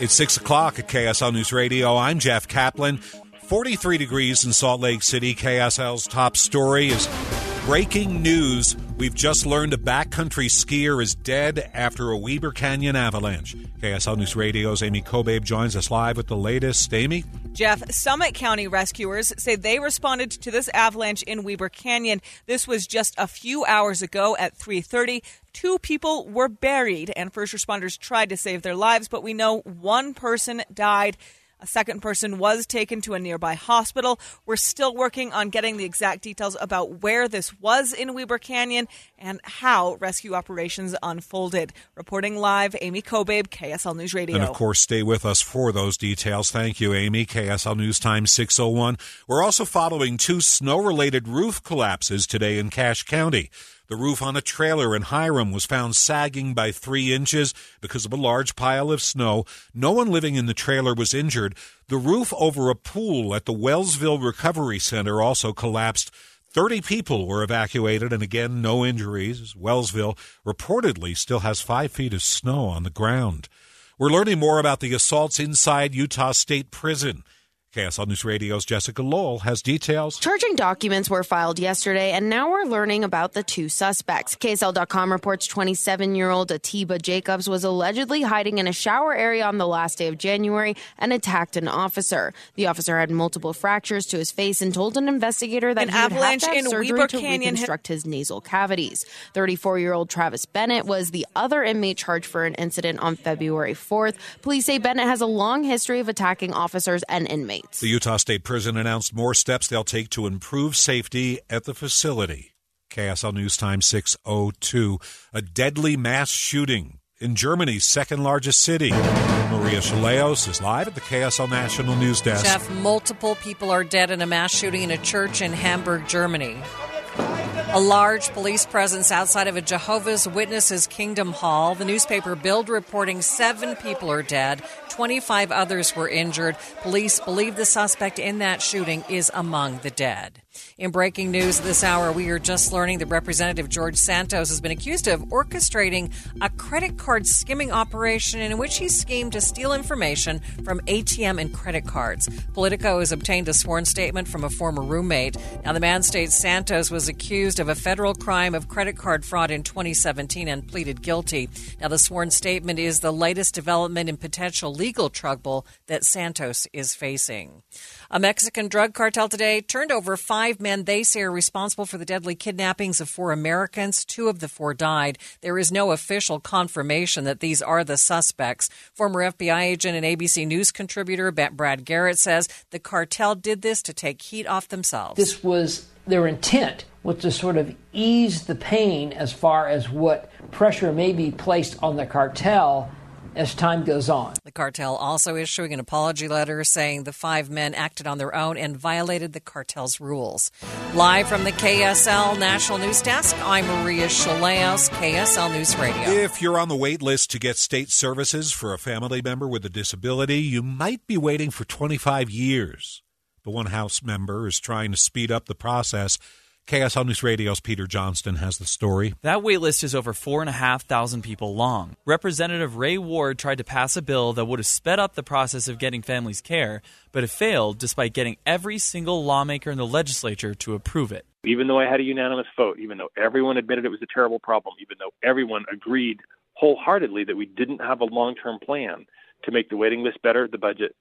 It's 6 o'clock at KSL News Radio. I'm Jeff Kaplan. 43 degrees in Salt Lake City. KSL's top story is breaking news. We've just learned a backcountry skier is dead after a Weber Canyon avalanche. KSL News Radio's Amy Kobabe joins us live with the latest. Amy? Jeff, Summit County rescuers say they responded to this avalanche in Weber Canyon. This was just a few hours ago at 3:30. Two people were buried and first responders tried to save their lives, but we know one person died. A second person was taken to a nearby hospital. We're still working on getting the exact details about where this was in Weber Canyon and how rescue operations unfolded. Reporting live, Amy Kobabe, KSL News Radio. And of course, stay with us for those details. Thank you, Amy. KSL News Time 601. We're also following two snow related roof collapses today in Cache County. The roof on a trailer in Hyrum was found sagging by three inches because of a large pile of snow. No one living in the trailer was injured. The roof over a pool at the Wellsville Recovery Center also collapsed. 30 people were evacuated, and again, no injuries. Wellsville reportedly still has five feet of snow on the ground. We're learning more about the assaults inside Utah State Prison. KSL News Radio's Jessica Lowell has details. Charging documents were filed yesterday, and now we're learning about the two suspects. KSL.com reports 27 year old Atiba Jacobs was allegedly hiding in a shower area on the last day of January and attacked an officer. The officer had multiple fractures to his face and told an investigator that An he would have avalanche to have in surgery Weber to Canyon hit- reconstruct his nasal cavities. 34 year old Travis Bennett was the other inmate charged for an incident on February 4th. Police say Bennett has a long history of attacking officers and inmates. The Utah State Prison announced more steps they'll take to improve safety at the facility. KSL News Time 602. A deadly mass shooting in Germany's second largest city. Maria Chaleos is live at the KSL National News Desk. Jeff, multiple people are dead in a mass shooting in a church in Hamburg, Germany. A large police presence outside of a Jehovah's Witnesses Kingdom Hall. The newspaper Bild reporting seven people are dead, 25 others were injured. Police believe the suspect in that shooting is among the dead. In breaking news this hour, we are just learning that Representative George Santos has been accused of orchestrating a credit card skimming operation in which he schemed to steal information from ATM and credit cards. Politico has obtained a sworn statement from a former roommate. Now, the man states Santos was accused of a federal crime of credit card fraud in 2017 and pleaded guilty. Now, the sworn statement is the latest development in potential legal trouble that Santos is facing. A Mexican drug cartel today turned over five men they say are responsible for the deadly kidnappings of four Americans. Two of the four died. There is no official confirmation that these are the suspects. Former FBI agent and ABC News contributor Brad Garrett says the cartel did this to take heat off themselves. This was their intent was to sort of ease the pain as far as what pressure may be placed on the cartel as time goes on. The cartel also issuing an apology letter saying the five men acted on their own and violated the cartel's rules. Live from the KSL National News Desk, I'm Maria Chaleos, KSL News Radio. If you're on the wait list to get state services for a family member with a disability, you might be waiting for 25 years. But one House member is trying to speed up the process. KSL News Radio's Peter Johnston has the story. That wait list is over 4,500 people long. Representative Ray Ward tried to pass a bill that would have sped up the process of getting families care, but it failed despite getting every single lawmaker in the legislature to approve it. Even though I had a unanimous vote, even though everyone admitted it was a terrible problem, even though everyone agreed wholeheartedly that we didn't have a long term plan to make the waiting list better, the budget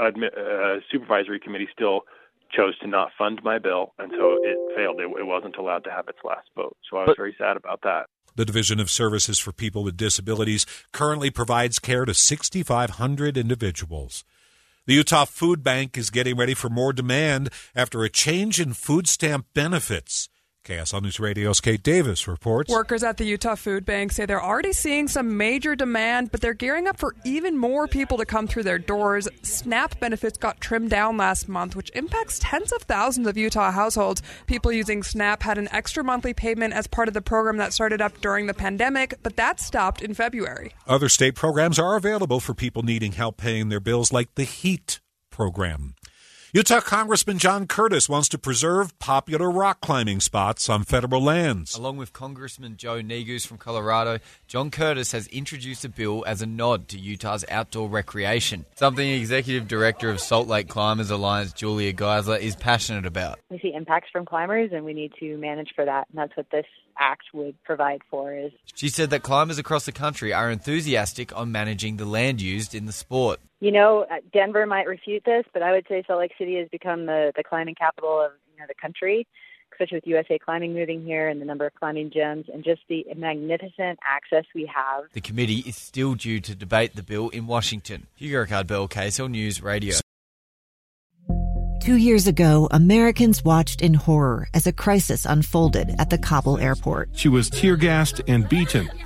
admi- uh, supervisory committee still chose to not fund my bill, and so it failed. It, it, wasn't allowed to have its last vote. So I was very sad about that. The Division of Services for People with Disabilities currently provides care to 6,500 individuals. The Utah Food Bank is getting ready for more demand after a change in food stamp benefits. KSL News Radio's Kate Davis reports. Workers at the Utah Food Bank say they're already seeing some major demand, but they're gearing up for even more people to come through their doors. SNAP benefits got trimmed down last month, which impacts tens of thousands of Utah households. People using SNAP had an extra monthly payment as part of the program that started up during the pandemic, but that stopped in February. Other state programs are available for people needing help paying their bills, like the HEAT program. Utah Congressman John Curtis wants to preserve popular rock climbing spots on federal lands. Along with Congressman Joe Neguse from Colorado, John Curtis has introduced a bill as a nod to Utah's outdoor recreation, something Executive Director of Salt Lake Climbers Alliance Julia Geisler is passionate about. We see impacts from climbers and we need to manage for that, and that's what this act would provide for is She said that climbers across the country are enthusiastic on managing the land used in the sport. You know uh, Denver might refute this, but I would say Salt Lake City has become the the climbing capital of you know the country, especially with USA Climbing moving here and the number of climbing gyms and just the magnificent access we have. The committee is still due to debate the bill in Washington. Hugo Ricard Bell, KSL News Radio. Two years ago, Americans watched in horror as a crisis unfolded at the Kabul airport. She was tear gassed and beaten.